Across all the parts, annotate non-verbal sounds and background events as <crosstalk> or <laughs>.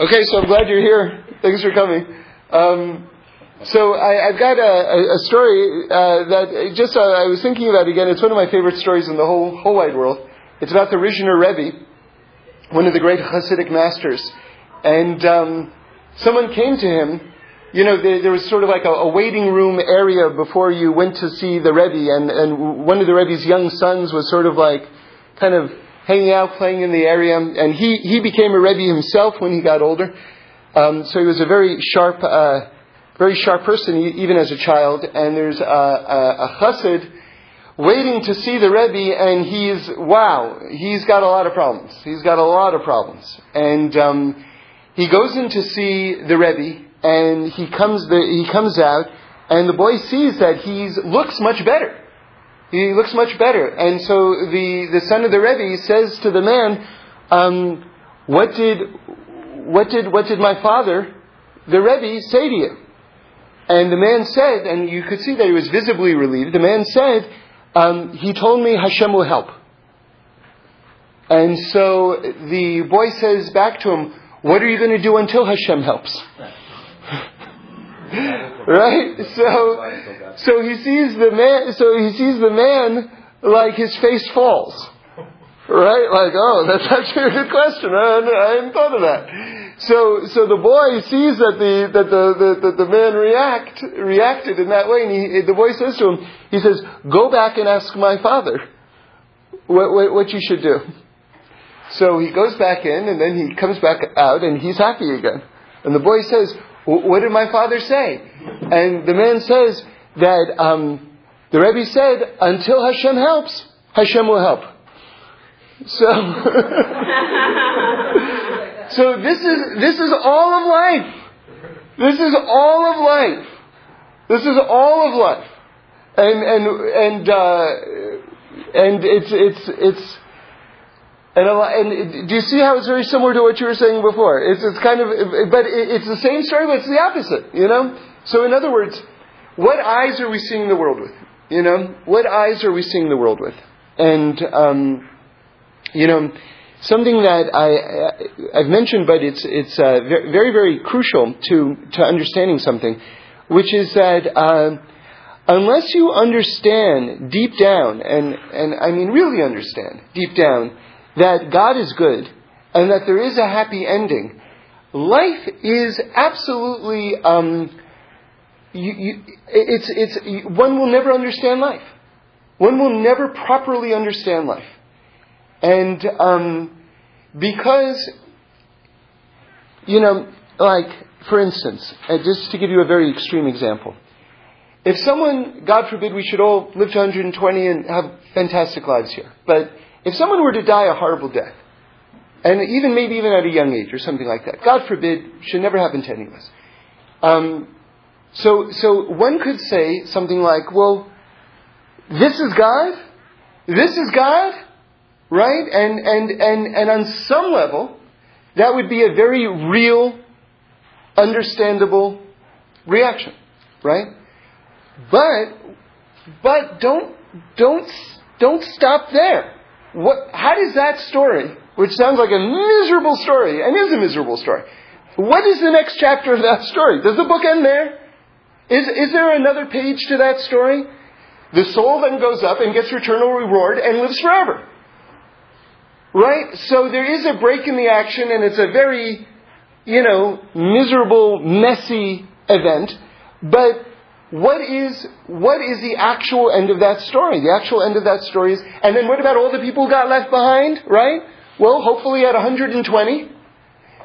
Okay, so I'm glad you're here. Thanks for coming. Um, so I, have got a, a story uh, that just uh, I was thinking about again. It's one of my favorite stories in the whole whole wide world. It's about the Rizhiner Rebbe, one of the great Hasidic masters, and um, someone came to him. You know, there, there was sort of like a, a, waiting room area before you went to see the Rebbe, and, and one of the Rebbe's young sons was sort of like kind of hanging out, playing in the area. And he, he became a Rebbe himself when he got older. Um, so he was a very sharp, uh, very sharp person, even as a child. And there's a, a, a chassid waiting to see the Rebbe, and he's, wow, he's got a lot of problems. He's got a lot of problems. And um, he goes in to see the Rebbe, and he comes, the, he comes out, and the boy sees that he looks much better. He looks much better. And so the, the son of the Rebbe says to the man, um, what did, what did, what did my father, the Rebbe, say to you? And the man said, and you could see that he was visibly relieved, the man said, um, he told me Hashem will help. And so the boy says back to him, what are you going to do until Hashem helps? <laughs> right? So, so he sees the man, so he sees the man like his face falls. Right? Like, oh, <laughs> that's actually a good question. I, I hadn't thought of that. So, so the boy sees that the, that the, the, that the man react, reacted in that way, and he, the boy says to him, he says, go back and ask my father what, what, what you should do. So he goes back in, and then he comes back out, and he's happy again. And the boy says, what did my father say? And the man says that um, the Rebbe said, until Hashem helps, Hashem will help. So, <laughs> so this is this is all of life. This is all of life. This is all of life, and and and uh, and it's it's it's and, and, do you see how it's very similar to what you were saying before? It's, it's kind of, but it's the same story, but it's the opposite, you know? So in other words, what eyes are we seeing the world with? You know? What eyes are we seeing the world with? And, um, you know, something that I, I've mentioned, but it's, it's uh, very, very crucial to, to understanding something, which is that uh, unless you understand deep down, and, and I mean really understand deep down, that God is good and that there is a happy ending, life is absolutely. Um, you, you, it's, it's, one will never understand life. One will never properly understand life. And um, because, you know, like, for instance, uh, just to give you a very extreme example, if someone, God forbid, we should all live to 120 and have fantastic lives here, but if someone were to die a horrible death, and even maybe even at a young age or something like that, God forbid, should never happen to any of us. Um, so, so one could say something like, well, this is God? This is God? Right? And, and, and, and on some level, that would be a very real, understandable reaction. Right? But, but don't, don't, don't stop there. What, how does that story, which sounds like a miserable story, and is a miserable story, what is the next chapter of that story? Does the book end there? Is, is there another page to that story? The soul then goes up and gets eternal reward and lives forever. Right? So there is a break in the action, and it's a very, you know, miserable, messy event. But what is, what is the actual end of that story? The actual end of that story is, and then what about all the people who got left behind, right? Well, hopefully at 120,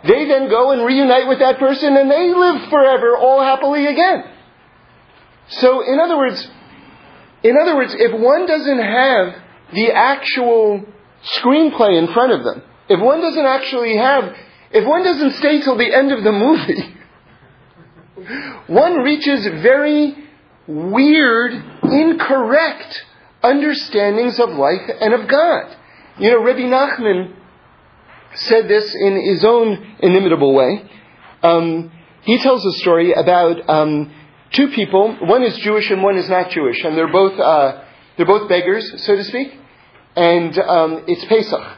they then go and reunite with that person and they live forever, all happily again. So, in other words, in other words, if one doesn't have the actual screenplay in front of them, if one doesn't actually have, if one doesn't stay till the end of the movie, one reaches very weird, incorrect understandings of life and of God. You know, Rabbi Nachman said this in his own inimitable way. Um, he tells a story about um, two people. One is Jewish and one is not Jewish, and they're both uh, they're both beggars, so to speak. And um, it's Pesach,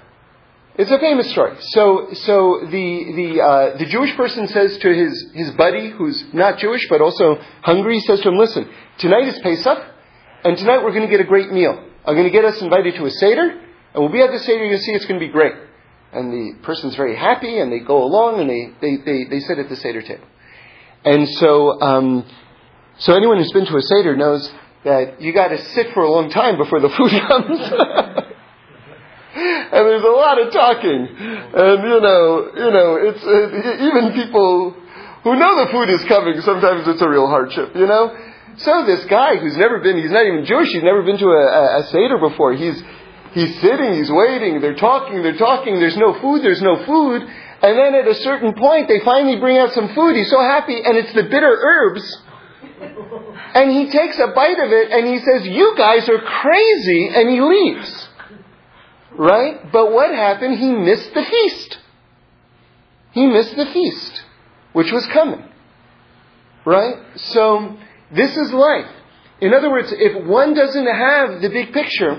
It's a famous story. So, so the the uh, the Jewish person says to his his buddy, who's not Jewish but also hungry, says to him, "Listen, tonight is Pesach, and tonight we're going to get a great meal. I'm going to get us invited to a seder, and we'll be at the seder. You'll see it's going to be great." And the person's very happy, and they go along, and they they they, they sit at the seder table. And so, um, so anyone who's been to a seder knows that you got to sit for a long time before the food <laughs> comes. <laughs> and there's a lot of talking, and you know, you know, it's even people who know the food is coming. Sometimes it's a real hardship, you know. So this guy who's never been, he's not even Jewish, he's never been to a, a, a seder before. He's he's sitting, he's waiting, they're talking, they're talking. There's no food, there's no food, and then at a certain point, they finally bring out some food. He's so happy, and it's the bitter herbs. And he takes a bite of it and he says, You guys are crazy, and he leaves. Right? But what happened? He missed the feast. He missed the feast, which was coming. Right? So, this is life. In other words, if one doesn't have the big picture,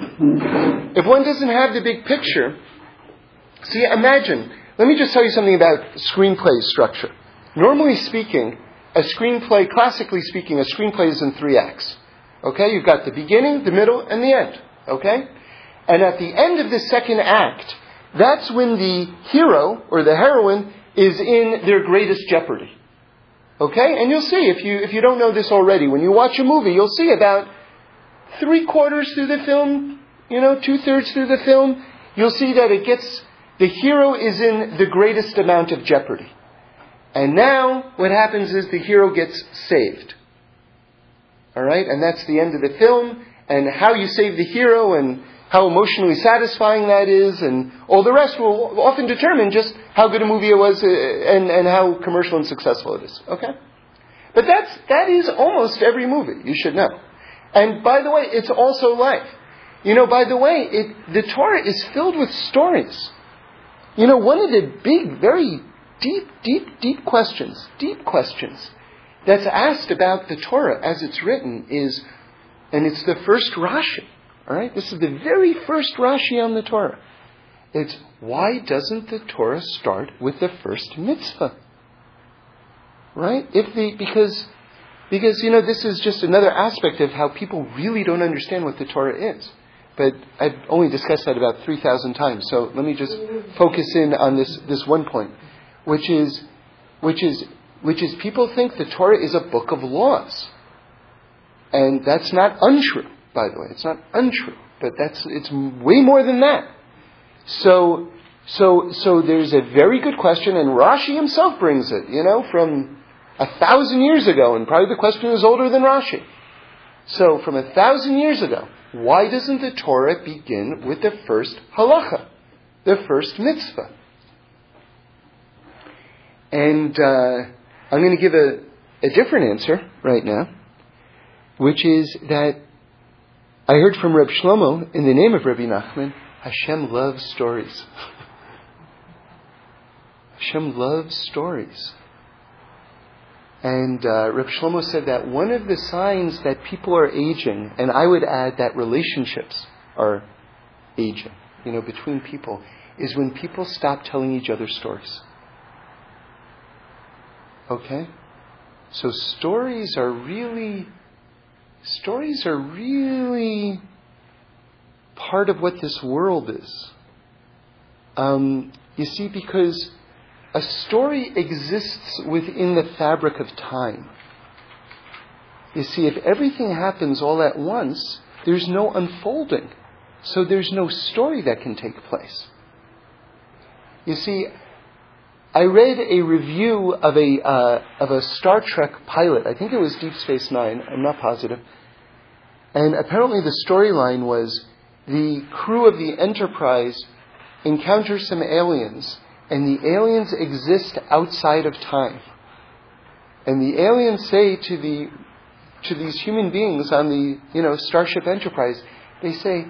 if one doesn't have the big picture, see, imagine, let me just tell you something about screenplay structure. Normally speaking, a screenplay, classically speaking, a screenplay is in three acts. Okay? You've got the beginning, the middle, and the end. Okay? And at the end of the second act, that's when the hero or the heroine is in their greatest jeopardy. Okay? And you'll see, if you, if you don't know this already, when you watch a movie, you'll see about three quarters through the film, you know, two thirds through the film, you'll see that it gets, the hero is in the greatest amount of jeopardy. And now, what happens is the hero gets saved. Alright? And that's the end of the film, and how you save the hero and how emotionally satisfying that is, and all the rest will often determine just how good a movie it was uh, and, and how commercial and successful it is. Okay? But that's, that is almost every movie, you should know. And by the way, it's also life. You know, by the way, it, the Torah is filled with stories. You know, one of the big, very deep, deep, deep questions, deep questions that's asked about the Torah as it's written is, and it's the first Rashi. All right? This is the very first Rashi on the Torah. It's why doesn't the Torah start with the first mitzvah? Right? If the because because you know this is just another aspect of how people really don't understand what the Torah is. But I've only discussed that about three thousand times. So let me just focus in on this this one point, which is which is which is people think the Torah is a book of laws. And that's not untrue by the way. It's not untrue, but that's it's way more than that. So, so, so there's a very good question, and Rashi himself brings it, you know, from a thousand years ago, and probably the question is older than Rashi. So, from a thousand years ago, why doesn't the Torah begin with the first halacha, the first mitzvah? And uh, I'm going to give a, a different answer right now, which is that I heard from Reb Shlomo in the name of Rabbi Nachman, Hashem loves stories. <laughs> Hashem loves stories. And uh, Reb Shlomo said that one of the signs that people are aging, and I would add that relationships are aging, you know, between people, is when people stop telling each other stories. Okay? So stories are really stories are really part of what this world is. Um, you see, because a story exists within the fabric of time. You see, if everything happens all at once, there's no unfolding. So there's no story that can take place. You see, I read a review of a uh, of a Star Trek pilot. I think it was Deep Space Nine. I'm not positive. And apparently, the storyline was the crew of the Enterprise encounters some aliens, and the aliens exist outside of time. And the aliens say to the to these human beings on the you know Starship Enterprise, they say,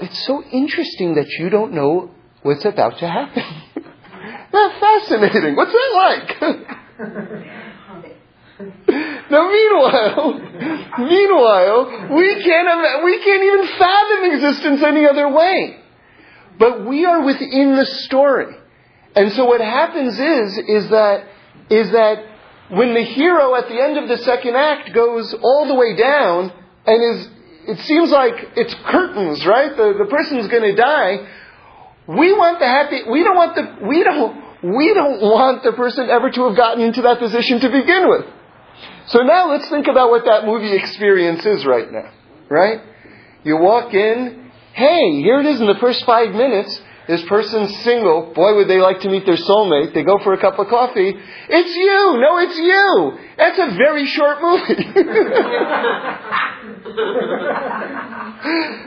"It's so interesting that you don't know what's about to happen." <laughs> That's fascinating. What's that like? <laughs> <laughs> now, meanwhile, <laughs> meanwhile, we can't we can't even fathom existence any other way. but we are within the story. And so what happens is, is that, is that when the hero at the end of the second act goes all the way down and is, it seems like it's curtains, right? The, the person's gonna die. We want the happy, we don't want the, we don't, we don't want the person ever to have gotten into that position to begin with. So now let's think about what that movie experience is right now, right? You walk in, hey, here it is in the first five minutes. This person's single. Boy, would they like to meet their soulmate. They go for a cup of coffee. It's you! No, it's you! That's a very short movie. <laughs>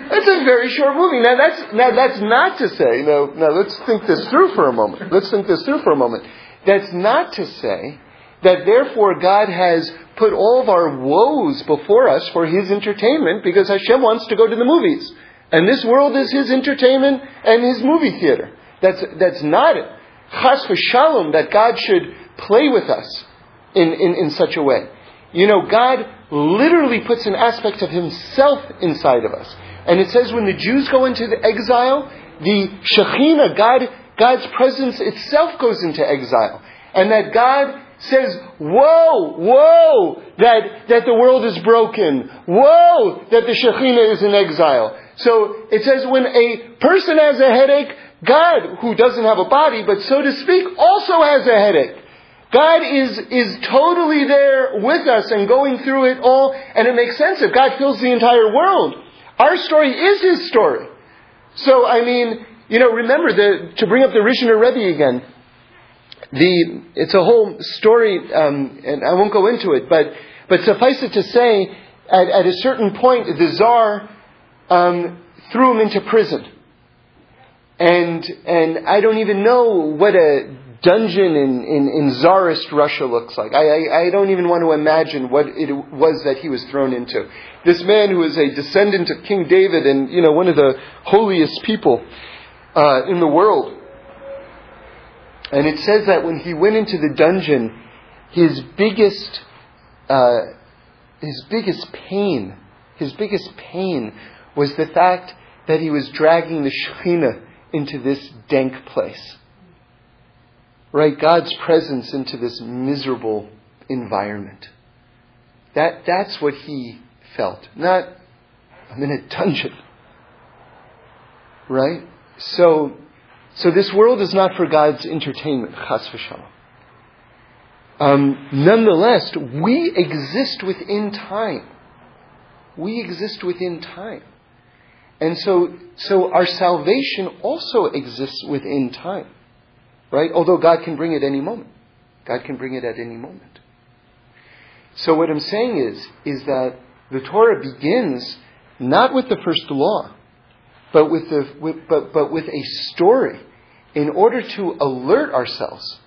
that's a very short movie. Now that's, now that's not to say, now, now let's think this through for a moment. Let's think this through for a moment. That's not to say that therefore God has put all of our woes before us for His entertainment because Hashem wants to go to the movies. And this world is his entertainment and his movie theater. That's, that's not it. Chas v'shalom, that God should play with us in, in, in such a way. You know, God literally puts an aspect of himself inside of us. And it says when the Jews go into the exile, the Shekhinah, God, God's presence itself goes into exile. And that God says, Whoa, whoa, that, that the world is broken. Whoa, that the Shekhinah is in exile. So it says when a person has a headache, God, who doesn't have a body, but so to speak, also has a headache. God is, is totally there with us and going through it all, and it makes sense if God fills the entire world. Our story is His story. So, I mean, you know, remember the, to bring up the Rizhiner Rebbe again. The, it's a whole story, um, and I won't go into it, but, but suffice it to say, at, at a certain point, the Tsar um, threw him into prison. And, and I don't even know what a dungeon in, in, in Tsarist Russia looks like. I, I, I, don't even want to imagine what it was that he was thrown into. This man who is a descendant of King David and, you know, one of the holiest people uh, in the world. And it says that when he went into the dungeon, his biggest, uh, his biggest pain, his biggest pain was the fact that he was dragging the Shekhinah into this dank place. Right? God's presence into this miserable environment. That, that's what he felt. Not, I'm in a dungeon. Right? So, so this world is not for God's entertainment, chas. Um, nonetheless, we exist within time. We exist within time. And so, so our salvation also exists within time. Right? Although God can bring it any moment. God can bring it at any moment. So what I'm saying is, is that the Torah begins not with the first law, but with the, with, but, but with a story in order to alert ourselves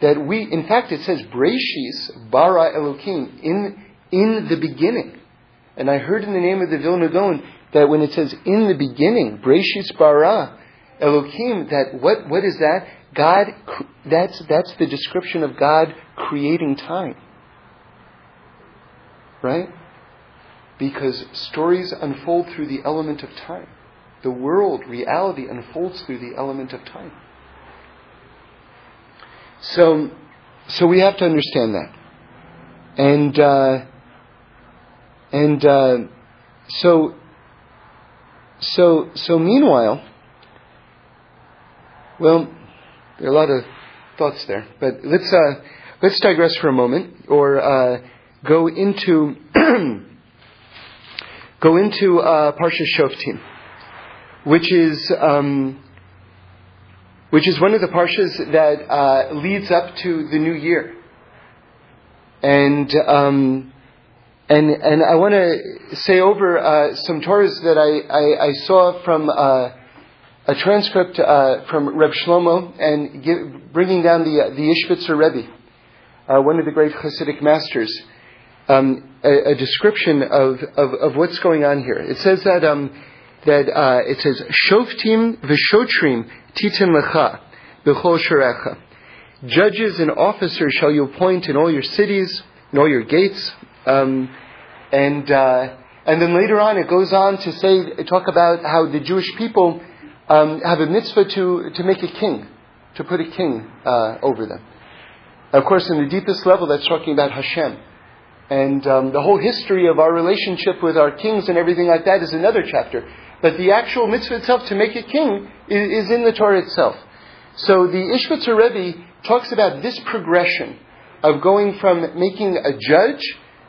that we, in fact, it says, Breshis bara Elokim, in, in the beginning. And I heard in the name of the Vilna Gaon that when it says in the beginning, Breshis bara Elokim, that what, what is that? God, that's, that's the description of God creating time. Right? Because stories unfold through the element of time. The world, reality, unfolds through the element of time. So, so we have to understand that. And, uh, and, uh, so so, so meanwhile, well, there are a lot of thoughts there, but let's uh, let's digress for a moment, or uh, go into <clears throat> go into uh, Parsha Shoftim, which is um, which is one of the parshas that uh, leads up to the new year, and um, and, and I want to say over uh, some Torahs that I, I, I saw from uh, a transcript uh, from Reb Shlomo and give, bringing down the, uh, the Ishbitzer Rebbe, uh, one of the great Hasidic masters, um, a, a, description of, of, of, what's going on here. It says that, um, that uh, it says, Shoftim v'shotrim titin lecha b'chol sharecha. Judges and officers shall you appoint in all your cities, in all your gates, um, and uh, and then later on, it goes on to say talk about how the Jewish people um, have a mitzvah to, to make a king, to put a king uh, over them. Of course, in the deepest level, that's talking about Hashem. And um, the whole history of our relationship with our kings and everything like that is another chapter. But the actual mitzvah itself to make a king is, is in the Torah itself. So the Ishbitzer Rebbe talks about this progression of going from making a judge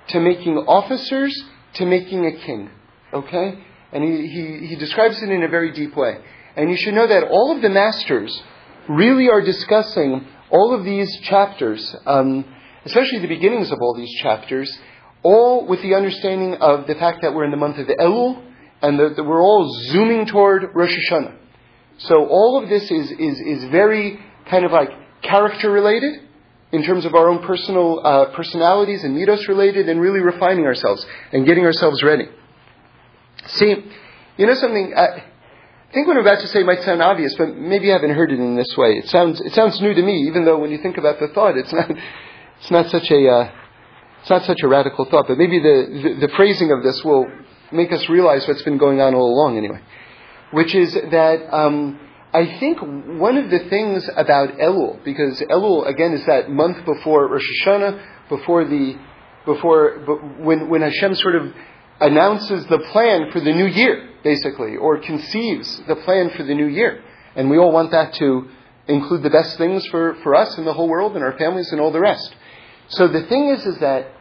to making officers to making a king. Okay? And he, he, he describes it in a very deep way. And you should know that all of the masters really are discussing all of these chapters, um, especially the beginnings of all these chapters, all with the understanding of the fact that we're in the month of Elul and that, that we're all zooming toward Rosh Hashanah. So all of this is, is, is very kind of like character related in terms of our own personal uh, personalities and midos related and really refining ourselves and getting ourselves ready. See, you know something? I, I think what I'm about to say might sound obvious, but maybe you haven't heard it in this way. It sounds it sounds new to me, even though when you think about the thought, it's not it's not such a uh, it's not such a radical thought. But maybe the, the the phrasing of this will make us realize what's been going on all along, anyway. Which is that um, I think one of the things about Elul, because Elul again is that month before Rosh Hashanah, before the before when when Hashem sort of announces the plan for the new year basically, or conceives the plan for the new year. And we all want that to include the best things for, for us and the whole world and our families and all the rest. So the thing is, is that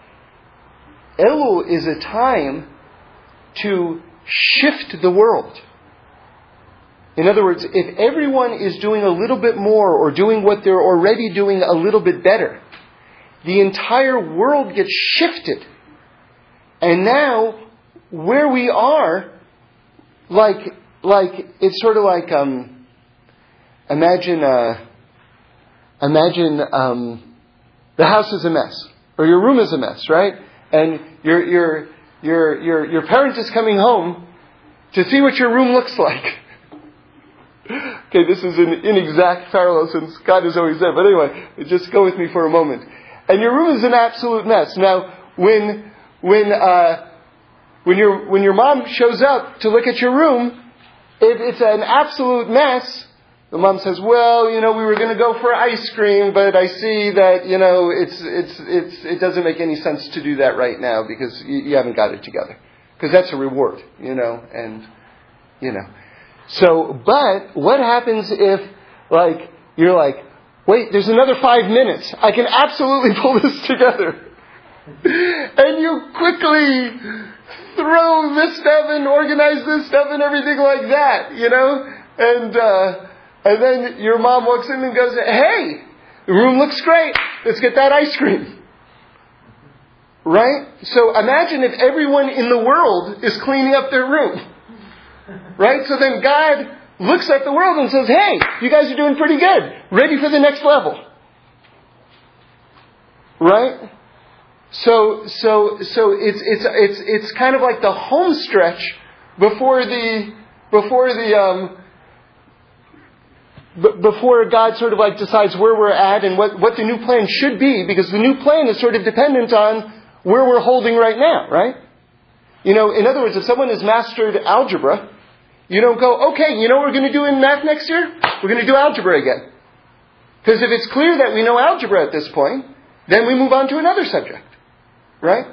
Elul is a time to shift the world. In other words, if everyone is doing a little bit more or doing what they're already doing a little bit better, the entire world gets shifted. And now, where we are like like it's sort of like um, imagine uh, imagine um, the house is a mess or your room is a mess, right? And your your your your your parent is coming home to see what your room looks like. okay, this is an inexact parallel since God is always there. But anyway, just go with me for a moment. And your room is an absolute mess. Now, when when uh, when your, when your mom shows up to look at your room, if it's an absolute mess, the mom says, well, you know, we were going to go for ice cream, but I see that, you know, it's, it's, it's, it doesn't make any sense to do that right now because you, you haven't got it together. Because that's a reward, you know, and, you know. So, but what happens if, like, you're like, wait, there's another five minutes. I can absolutely <laughs> pull this together. and you quickly throw this stuff and organize this stuff and everything like that, you know? And, uh, and then your mom walks in and goes, hey, the room looks great. Let's get that ice cream. Right? So imagine if everyone in the world is cleaning up their room. Right? So then God looks at the world and says, hey, you guys are doing pretty good. Ready for the next level. Right? So, so, so it's, it's, it's, it's kind of like the home stretch before the, before the, um, b- before God sort of like decides where we're at and what, what the new plan should be, because the new plan is sort of dependent on where we're holding right now, right? You know, in other words, if someone has mastered algebra, you don't go, okay, you know what we're going to do in math next year? We're going to do algebra again. Because if it's clear that we know algebra at this point, then we move on to another subject. Right?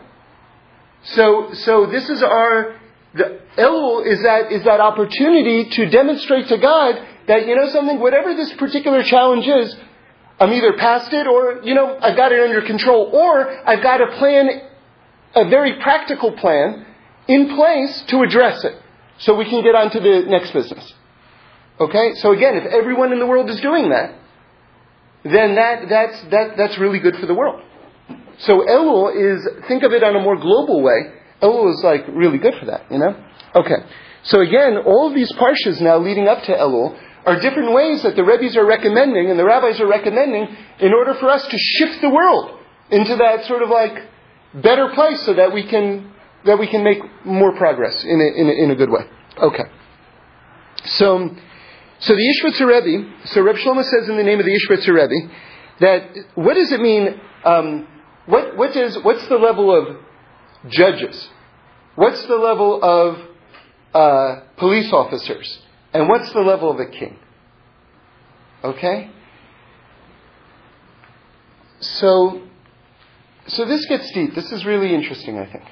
So, so this is our, the Elul is that, is that opportunity to demonstrate to God that, you know something, whatever this particular challenge is, I'm either past it or, you know, I've got it under control or I've got a plan, a very practical plan in place to address it so we can get on to the next business. Okay? So again, if everyone in the world is doing that, then that, that's, that, that's really good for the world. So Elul is, think of it on a more global way. Elul is like really good for that, you know? Okay. So again, all of these parshas now leading up to Elul are different ways that the Rebbe's are recommending and the rabbis are recommending in order for us to shift the world into that sort of like better place so that we can, that we can make more progress in a, in a, in a good way. Okay. So, so the Ishbitzer Rebbe, so Reb Shlomo says in the name of the Ishbitzer Rebbe, that what does it mean, um, what, what is, what's the level of judges? What's the level of uh, police officers And what's the level of a king? Okay? So, so this gets deep. This is really interesting, I think.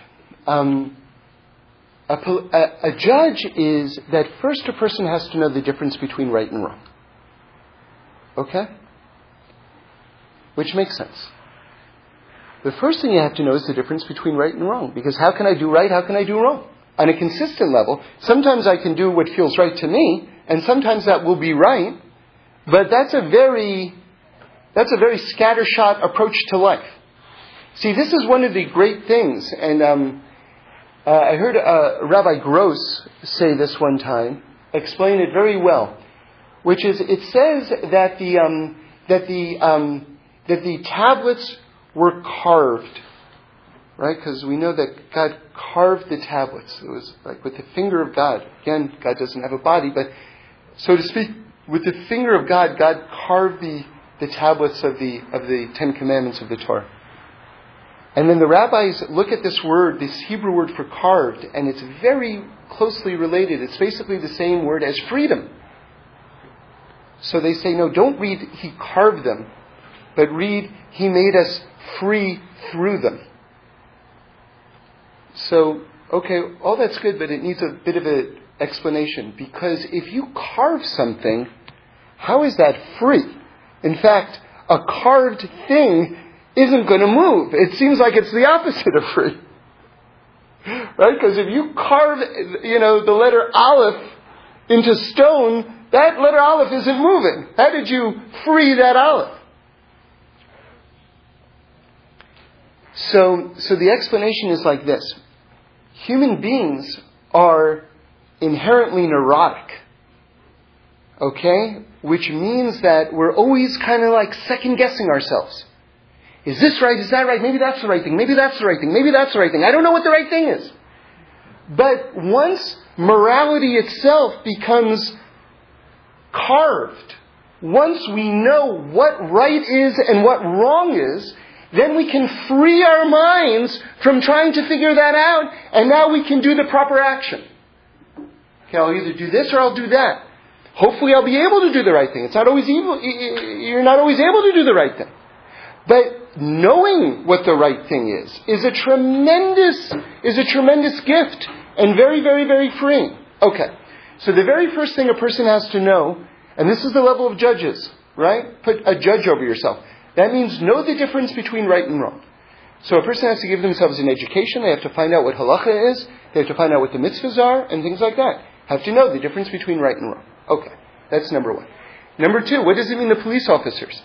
Um, a, a, a judge is that first a person has to know the difference between right and wrong. Okay? Which makes sense. The first thing you have to know is the difference between right and wrong. Because how can I do right? How can I do wrong? On a consistent level, sometimes I can do what feels right to me, and sometimes that will be right, but that's a very, that's a very scattershot approach to life. See, this is one of the great things, and um, uh, I heard uh, Rabbi Gross say this one time, explain it very well, which is it says that the um, that the um, that the tablets were carved, right? Because we know that God carved the tablets. It was like with the finger of God. Again, God doesn't have a body, but so to speak, with the finger of God, God carved the, the tablets of the of the Ten Commandments of the Torah. And then the rabbis look at this word, this Hebrew word for carved, and it's very closely related. It's basically the same word as freedom. So they say, no, don't read he carved them, but read he made us free through them. So, okay, all that's good, but it needs a bit of an explanation. Because if you carve something, how is that free? In fact, a carved thing isn't going to move. It seems like it's the opposite of free. Right? Because if you carve, you know, the letter Aleph into stone, that letter Aleph isn't moving. How did you free that Aleph? So, so the explanation is like this. Human beings are inherently neurotic. Okay? Which means that we're always kind of like second guessing ourselves. Is this right? Is that right? Maybe that's the right thing. Maybe that's the right thing. Maybe that's the right thing. I don't know what the right thing is. But once morality itself becomes carved, once we know what right is and what wrong is, then we can free our minds from trying to figure that out, and now we can do the proper action. Okay, I'll either do this or I'll do that. Hopefully I'll be able to do the right thing. It's not always evil, you're not always able to do the right thing. But knowing what the right thing is is a tremendous is a tremendous gift and very very very freeing. Okay. So the very first thing a person has to know, and this is the level of judges, right? Put a judge over yourself. That means know the difference between right and wrong. So a person has to give themselves an education. They have to find out what halacha is. They have to find out what the mitzvahs are and things like that. Have to know the difference between right and wrong. Okay, that's number one. Number two, what does it mean the police officers?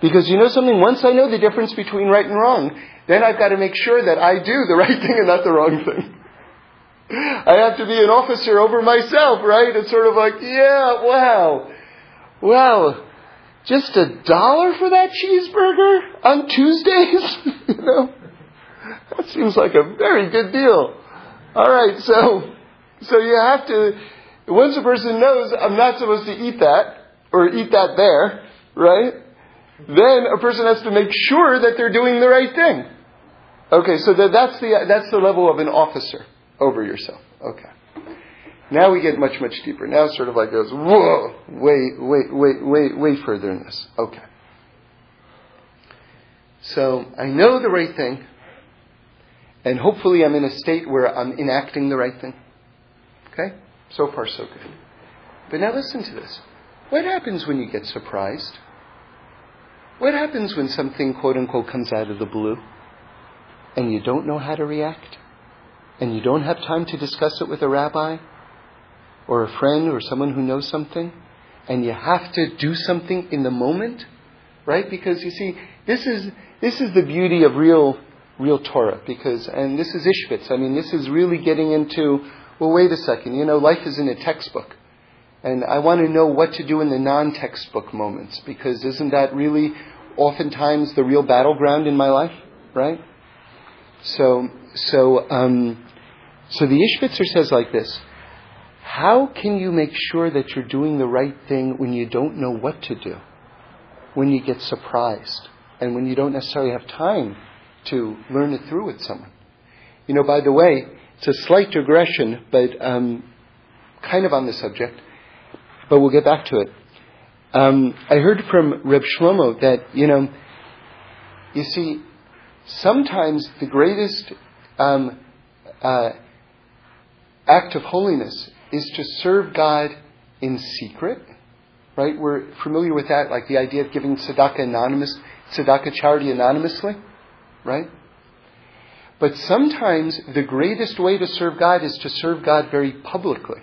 Because you know something, once I know the difference between right and wrong, then I've got to make sure that I do the <laughs> right thing and not the wrong thing. I have to be an officer over myself, right? It's sort of like, yeah, wow. Wow. Just a dollar for that cheeseburger on Tuesdays? <laughs> you know? That seems like a very good deal. All right, so so you have to once a person knows I'm not supposed to eat that or eat that there, right? then a person has to make sure that they're doing the right thing. Okay, so that, that's, the, that's the level of an officer over yourself. Okay. Now we get much, much deeper. Now sort of like goes, whoa, way, way, way, way, way further in this. Okay. So I know the right thing, and hopefully I'm in a state where I'm enacting the right thing. Okay? So far, so good. But now listen to this. What happens when you get surprised? What happens when something, quote unquote, comes out of the blue and you don't know how to react? And you don't have time to discuss it with a rabbi or a friend or someone who knows something? And you have to do something in the moment? Right? Because you see, this is, this is the beauty of real, real Torah. Because, and this is Ishbitz. I mean, this is really getting into, well, wait a second. You know, life is in a textbook. And I want to know what to do in the non textbook moments because isn't that really oftentimes the real battleground in my life, right? So, so, um, so the Ishbitzer says like this How can you make sure that you're doing the right thing when you don't know what to do? When you get surprised and when you don't necessarily have time to learn it through with someone? You know, by the way, it's a slight digression, but um, kind of on the subject but we'll get back to it. Um, I heard from Reb Shlomo that, you know, you see, sometimes the greatest um, uh, act of holiness is to serve God in secret, right? We're familiar with that, like the idea of giving tzedakah anonymous, tzedakah charity anonymously, right? But sometimes the greatest way to serve God is to serve God very publicly,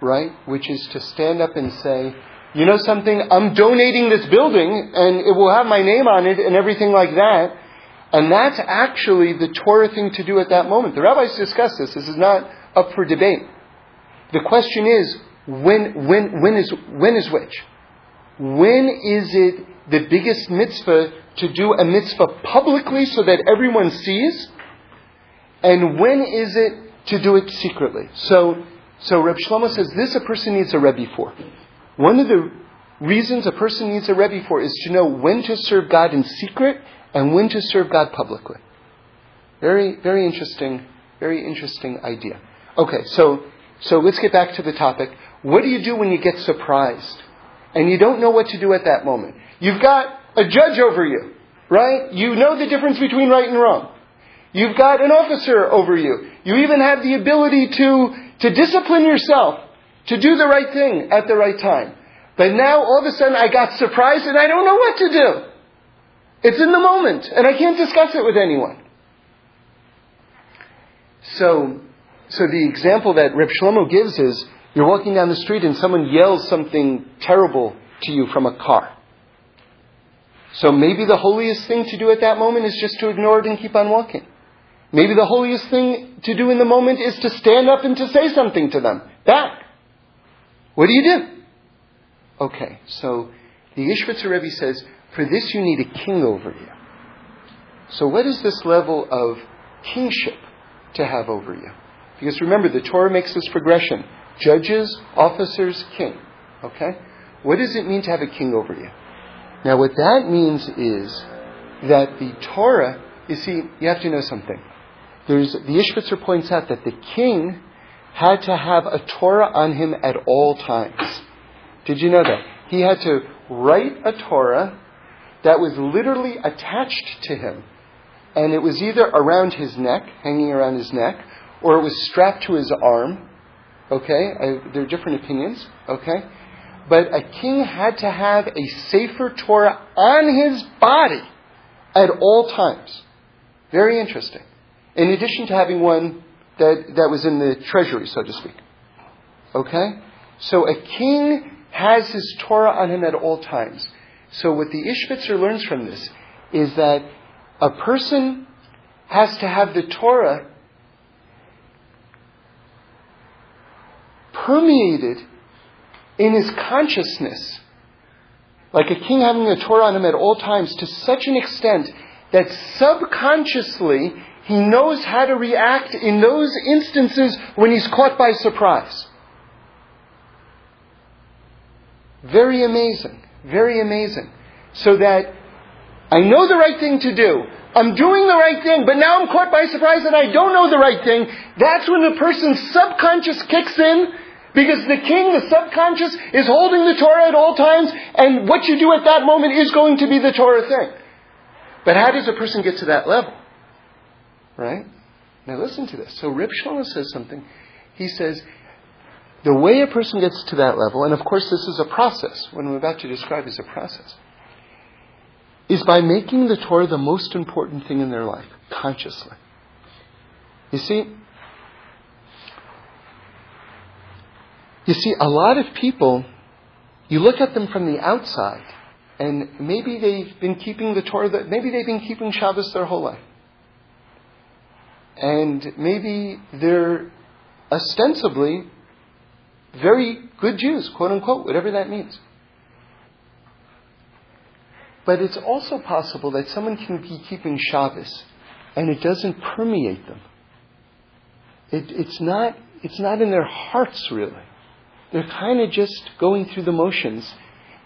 right? Which is to stand up and say, you know something, I'm donating this building and it will have my name on it and everything like that. And that's actually the Torah thing to do at that moment. The rabbis discuss this. This is not up for debate. The question is, when, when, when, is, when is which? When is it the biggest mitzvah to do a mitzvah publicly so that everyone sees? And when is it to do it secretly? So, so Reb Shlomo says this a person needs a Rebbe for. One of the reasons a person needs a Rebbe for is to know when to serve God in secret and when to serve God publicly. Very, very interesting, very interesting idea. Okay, so, so let's get back to the topic. What do you do when you get surprised and you don't know what to do at that moment? You've got a judge over you, right? You know the difference between right and wrong. You've got an officer over you. You even have the ability to, to discipline yourself, to do the right thing at the right time. But now all of a sudden I got surprised and I don't know what to do. It's in the moment and I can't discuss it with anyone. So, so the example that Reb Shlomo gives is you're walking down the street and someone yells something terrible to you from a car. So maybe the holiest thing to do at that moment is just to ignore it and keep on walking. Maybe the holiest thing to do in the moment is to stand up and to say something to them. Back. What do you do? Okay, so the Ishvitzer Rebbe says, for this you need a king over you. So what is this level of kingship to have over you? Because remember, the Torah makes this progression. Judges, officers, king. Okay? What does it mean to have a king over you? Now, what that means is that the Torah, you see, you have to know something. There's, the Ishvitzer points out that the king had to have a Torah on him at all times. Did you know that? He had to write a Torah that was literally attached to him. And it was either around his neck, hanging around his neck, or it was strapped to his arm. Okay? I, there are different opinions. Okay? but a king had to have a sefer Torah on his body at all times. Very interesting. In addition to having one that, that was in the treasury, so to speak. Okay? So a king has his Torah on him at all times. So what the Ishvitzer learns from this is that a person has to have the Torah permeated in his consciousness, like a king having a Torah on him at all times, to such an extent that subconsciously he knows how to react in those instances when he's caught by surprise. Very amazing. Very amazing. So that I know the right thing to do. I'm doing the right thing, but now I'm caught by surprise and I don't know the right thing. That's when the person's subconscious kicks in because the king, the subconscious, is holding the Torah at all times, and what you do at that moment is going to be the Torah thing. But how does a person get to that level? Right? Now listen to this. So Reb Shlomo says something. He says, the way a person gets to that level, and of course this is a process, what I'm about to describe is a process, is by making the Torah the most important thing in their life, consciously. You see, You see, a lot of people, you look at them from the outside, and maybe they've been keeping the Torah, maybe they've been keeping Shabbos their whole life. And maybe they're ostensibly very good Jews, quote unquote, whatever that means. But it's also possible that someone can be keeping Shabbos and it doesn't permeate them. It, it's, not, it's not in their hearts, really. They're kind of just going through the motions,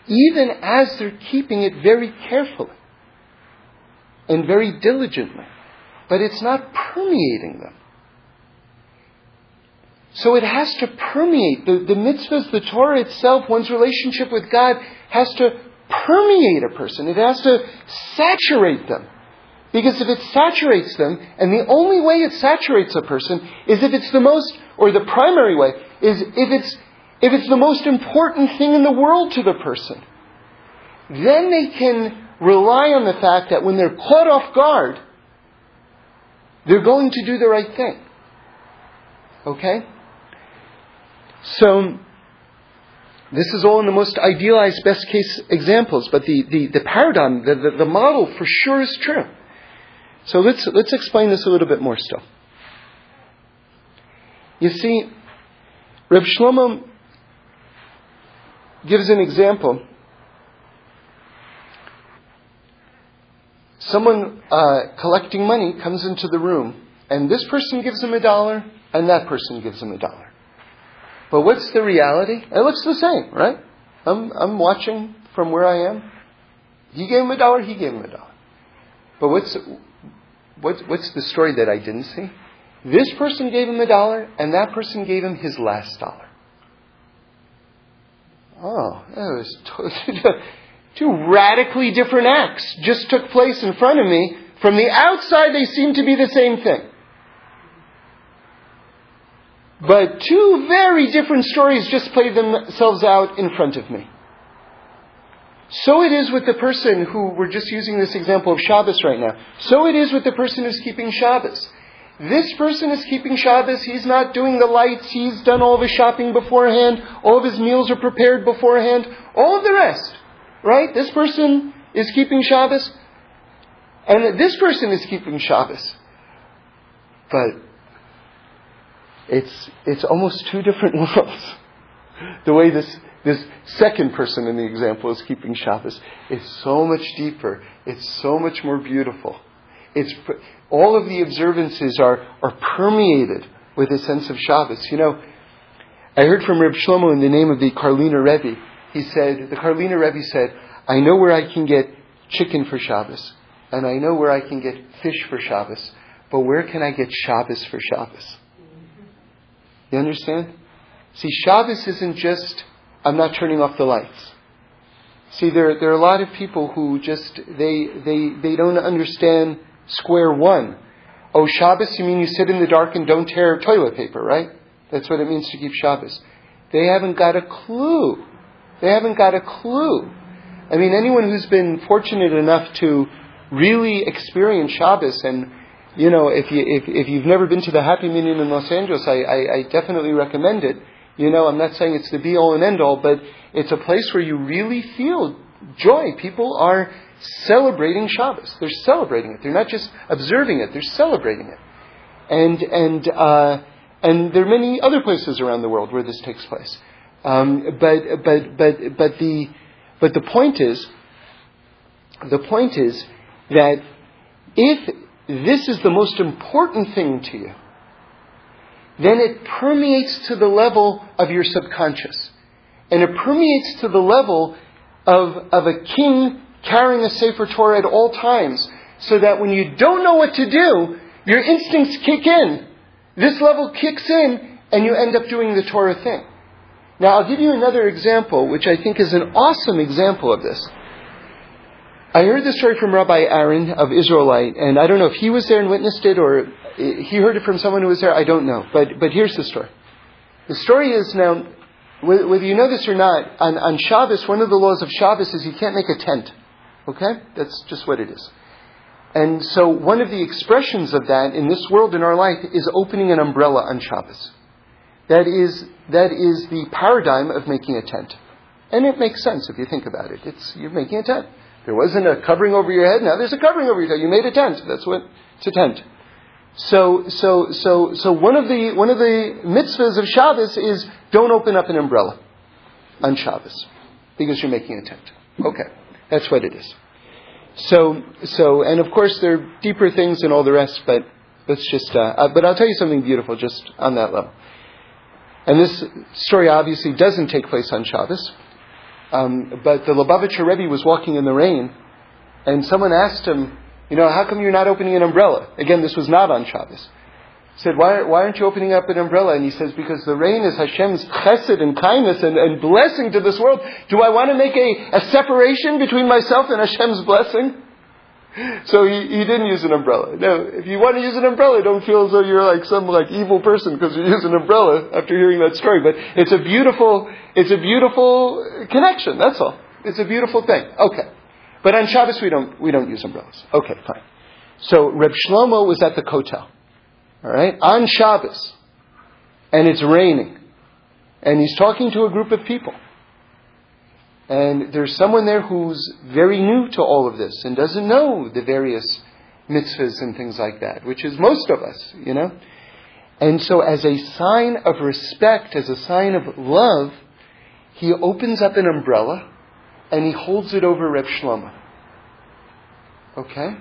even as they're keeping it very carefully and very diligently. But it's not permeating them. So it has to permeate. The, the mitzvahs, the Torah itself, one's relationship with God has to permeate a person. It has to saturate them. Because if it saturates them, and the only way it saturates a person is if it's the most, or the primary way, is if it's, if it's the most important thing in the world to the person. Then they can rely on the fact that when they're caught off guard, they're going to do the right thing. Okay? So, this is all in the most idealized, best case examples, but the, the, the paradigm, the, the, the model for sure is true. So let's, let's explain this a little bit more still. You see, Reb Shlomo gives an example. Someone uh, collecting money comes into the room, and this person gives him a dollar, and that person gives him a dollar. But what's the reality? It looks the same, right? I'm, I'm watching from where I am. He gave him a dollar, he gave him a dollar. But what's, what's, what's the story that I didn't see? This person gave him a dollar, and that person gave him his last dollar. Oh, that was <laughs> two radically different acts just took place in front of me. From the outside, they seem to be the same thing. But two very different stories just played themselves out in front of me. So it is with the person who, we're just using this example of Shabbos right now. So it is with the person who's keeping Shabbos. This person is keeping Shabbos. He's not doing the lights. He's done all of his shopping beforehand. All of his meals are prepared beforehand. All of the rest. Right? This person is keeping Shabbos. And this person is keeping Shabbos. But it's, it's almost two different <laughs> worlds. The way this, this second person in the example is keeping Shabbos is so much deeper. It's so much more beautiful. It's, all of the observances are, are permeated with a sense of Shabbos. You know, I heard from Reb Shlomo in the name of the Karliner Rebbe. He said, the Karliner Rebbe said, I know where I can get chicken for Shabbos, and I know where I can get fish for Shabbos, but where can I get Shabbos for Shabbos? You understand? See, Shabbos isn't just, I'm not turning off the lights. See, there, there are a lot of people who just, they, they, they don't understand square one. Oh, Shabbos, you mean you sit in the dark and don't tear toilet paper, right? That's what it means to keep Shabbos. They haven't got a clue. They haven't got a clue. I mean, anyone who's been fortunate enough to really experience Shabbos, and you know, if you if, if you've never been to the Happy Minyan in Los Angeles, I, I, I definitely recommend it. You know, I'm not saying it's the be all and end all, but it's a place where you really feel joy. People are celebrating Shabbos. They're celebrating it. They're not just observing it, they're celebrating it. And, and, uh, and there are many other places around the world where this takes place. Um, but, but, but, but, the, but the point is, the point is that if this is the most important thing to you, then it permeates to the level of your subconscious. And it permeates to the level of, of a king carrying a Sefer Torah at all times, so that when you don't know what to do, your instincts kick in. This level kicks in, and you end up doing the Torah thing. Now, I'll give you another example, which I think is an awesome example of this. I heard this story from Rabbi Aaron of Israelite, and I don't know if he was there and witnessed it, or he heard it from someone who was there. I don't know. But, but here's the story. The story is now, whether you know this or not, on, on Shabbos, one of the laws of Shabbos is you can't make a tent. Okay? That's just what it is. And so one of the expressions of that in this world, in our life, is opening an umbrella on Shabbos. That is, that is the paradigm of making a tent. And it makes sense if you think about it. It's, you're making a tent. There wasn't a covering over your head, now there's a covering over your head. You made a tent. That's what, it's a tent. So, so, so, so one of the, one of the mitzvahs of Shabbos is don't open up an umbrella on Shabbos because you're making a tent. Okay. That's what it is. So, so, and of course there are deeper things and all the rest, but let's just, uh, uh, but I'll tell you something beautiful just on that level. And this story obviously doesn't take place on Shabbos, um, but the Lubavitcher Rebbe was walking in the rain, and someone asked him, you know, how come you're not opening an umbrella? Again, this was not on Shabbos. Said, why, why aren't you opening up an umbrella? And he says, because the rain is Hashem's chesed and kindness and, and blessing to this world. Do I want to make a, a separation between myself and Hashem's blessing? So he, he didn't use an umbrella. No, if you want to use an umbrella, don't feel as though you're like some like evil person because you use an umbrella after hearing that story. But it's a beautiful, it's a beautiful connection. That's all. It's a beautiful thing. Okay. But on Shabbos we don't, we don't use umbrellas. Okay, fine. So Reb Shlomo was at the kotel. All right? On Shabbos. And it's raining. And he's talking to a group of people. And there's someone there who's very new to all of this and doesn't know the various mitzvahs and things like that, which is most of us, you know? And so, as a sign of respect, as a sign of love, he opens up an umbrella and he holds it over Reb Shlomo. Okay?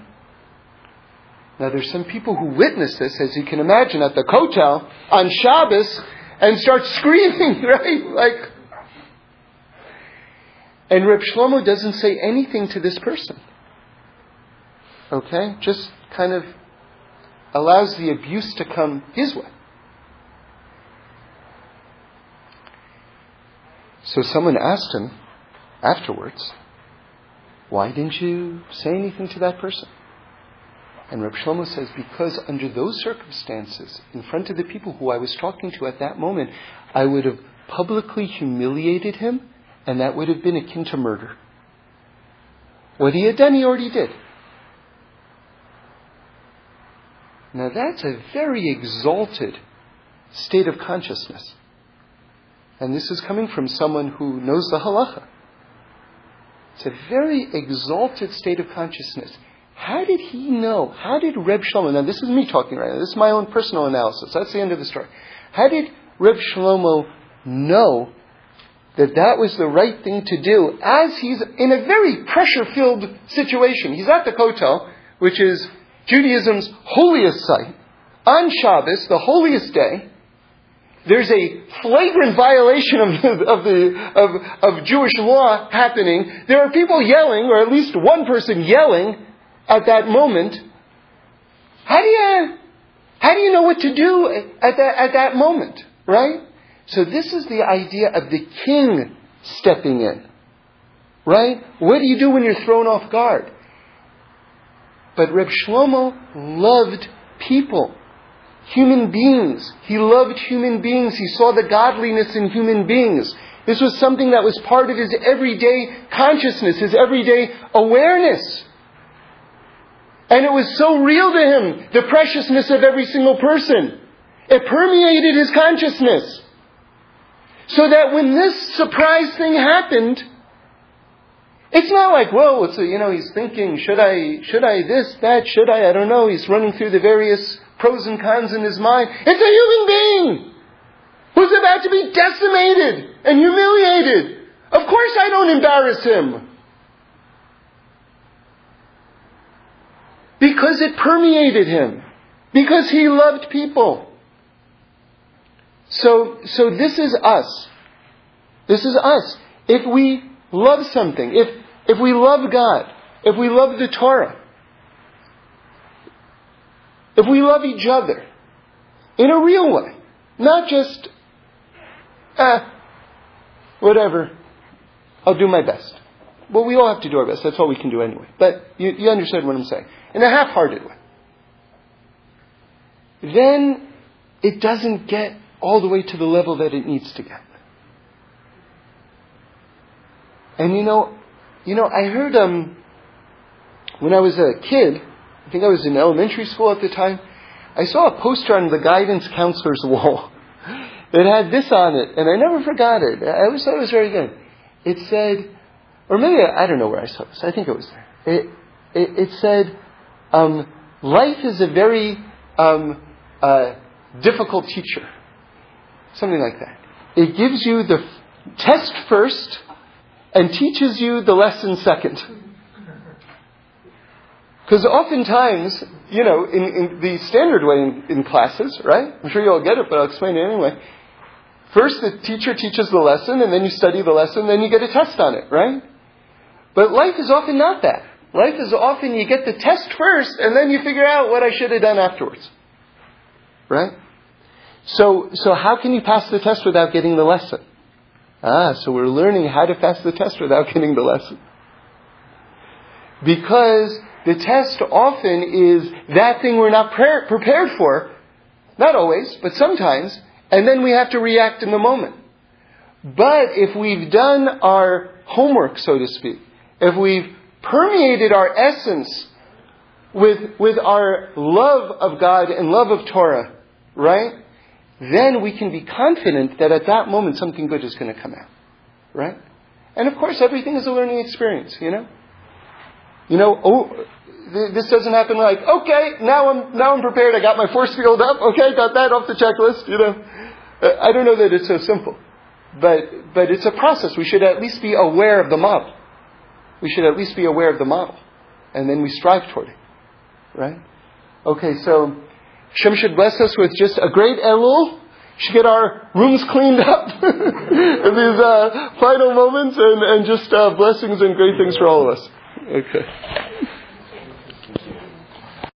Now, there's some people who witness this, as you can imagine, at the kotel on Shabbos and start <laughs> screaming, right? Like, and Reb Shlomo doesn't say anything to this person. Okay? Just kind of allows the abuse to come his way. So someone asked him afterwards, Why didn't you say anything to that person? And Reb Shlomo says, Because under those circumstances, in front of the people who I was talking to at that moment, I would have publicly humiliated him and that would have been akin to murder. What he had done, he already did. Now that's a very exalted state of consciousness. And this is coming from someone who knows the halacha. It's a very exalted state of consciousness. How did he know? How did Reb Shlomo, now this is me talking right now, this is my own personal analysis. That's the end of the story. How did Reb Shlomo know that that was the right thing to do as he's in a very pressure filled situation. He's at the Kotel, which is Judaism's holiest site, on Shabbos, the holiest day. There's a flagrant violation of the, of, the, of, of Jewish law happening. There are people yelling, or at least one person yelling at that moment. How do you, how do you know what to do at that, at that moment, right? So this is the idea of the king stepping in. Right? What do you do when you're thrown off guard? But Reb Shlomo loved people, human beings. He loved human beings. He saw the godliness in human beings. This was something that was part of his everyday consciousness, his everyday awareness. And it was so real to him, the preciousness of every single person. It permeated his consciousness. So that when this surprise thing happened, it's not like, well, it's a, you know, he's thinking, should I, should I this, that, should I, I don't know. He's running through the various pros and cons in his mind. It's a human being who's about to be decimated and humiliated. Of course I don't embarrass him. Because it permeated him. Because he loved people. So, so this is us. This is us. If we love something, if, if we love God, if we love the Torah, if we love each other in a real way, not just, ah, whatever, I'll do my best. Well, we all have to do our best. That's all we can do anyway. But you, you understand what I'm saying. In a half-hearted way. Then it doesn't get all the way to the level that it needs to get. And you know, you know, I heard um, when I was a kid, I think I was in elementary school at the time, I saw a poster on the guidance counselor's <laughs> wall that had this on it, and I never forgot it. I always thought it was very good. It said, or maybe I don't know where I saw this. I think it was there. It it, it said, um, life is a very um, uh, difficult teacher. Something like that. It gives you the test first and teaches you the lesson second. Because oftentimes, you know, in, in, the standard way in, in classes, right? I'm sure you all get it, but I'll explain it anyway. First, the teacher teaches the lesson, and then you study the lesson, and then you get a test on it, right? But life is often not that. Life is often you get the test first, and then you figure out what I should have done afterwards. Right? So, so how can you pass the test without getting the lesson? Ah, so we're learning how to pass the test without <laughs> getting the lesson. Because the test often is that thing we're not pre- prepared for, not always, but sometimes, and then we have to react in the moment. But if we've done our homework, so to speak, if we've permeated our essence with, with our love of God and love of Torah, right? Then we can be confident that at that moment something good is going to come out, right? And of course, everything is a learning experience, you know? You know, oh, this doesn't happen like, okay, now I'm, now I'm prepared, I got my force field up, okay, got that off the checklist, you know. Uh, I don't know that it's so simple. But, but it's a process. We should at least be aware of the model. We should at least be aware of the model. And then we strive toward it. Right? Okay, so Shem should bless us with just a great Elul. Should get our rooms cleaned up <laughs> in these uh, final moments and, and just uh, blessings and great things for all of us. Okay.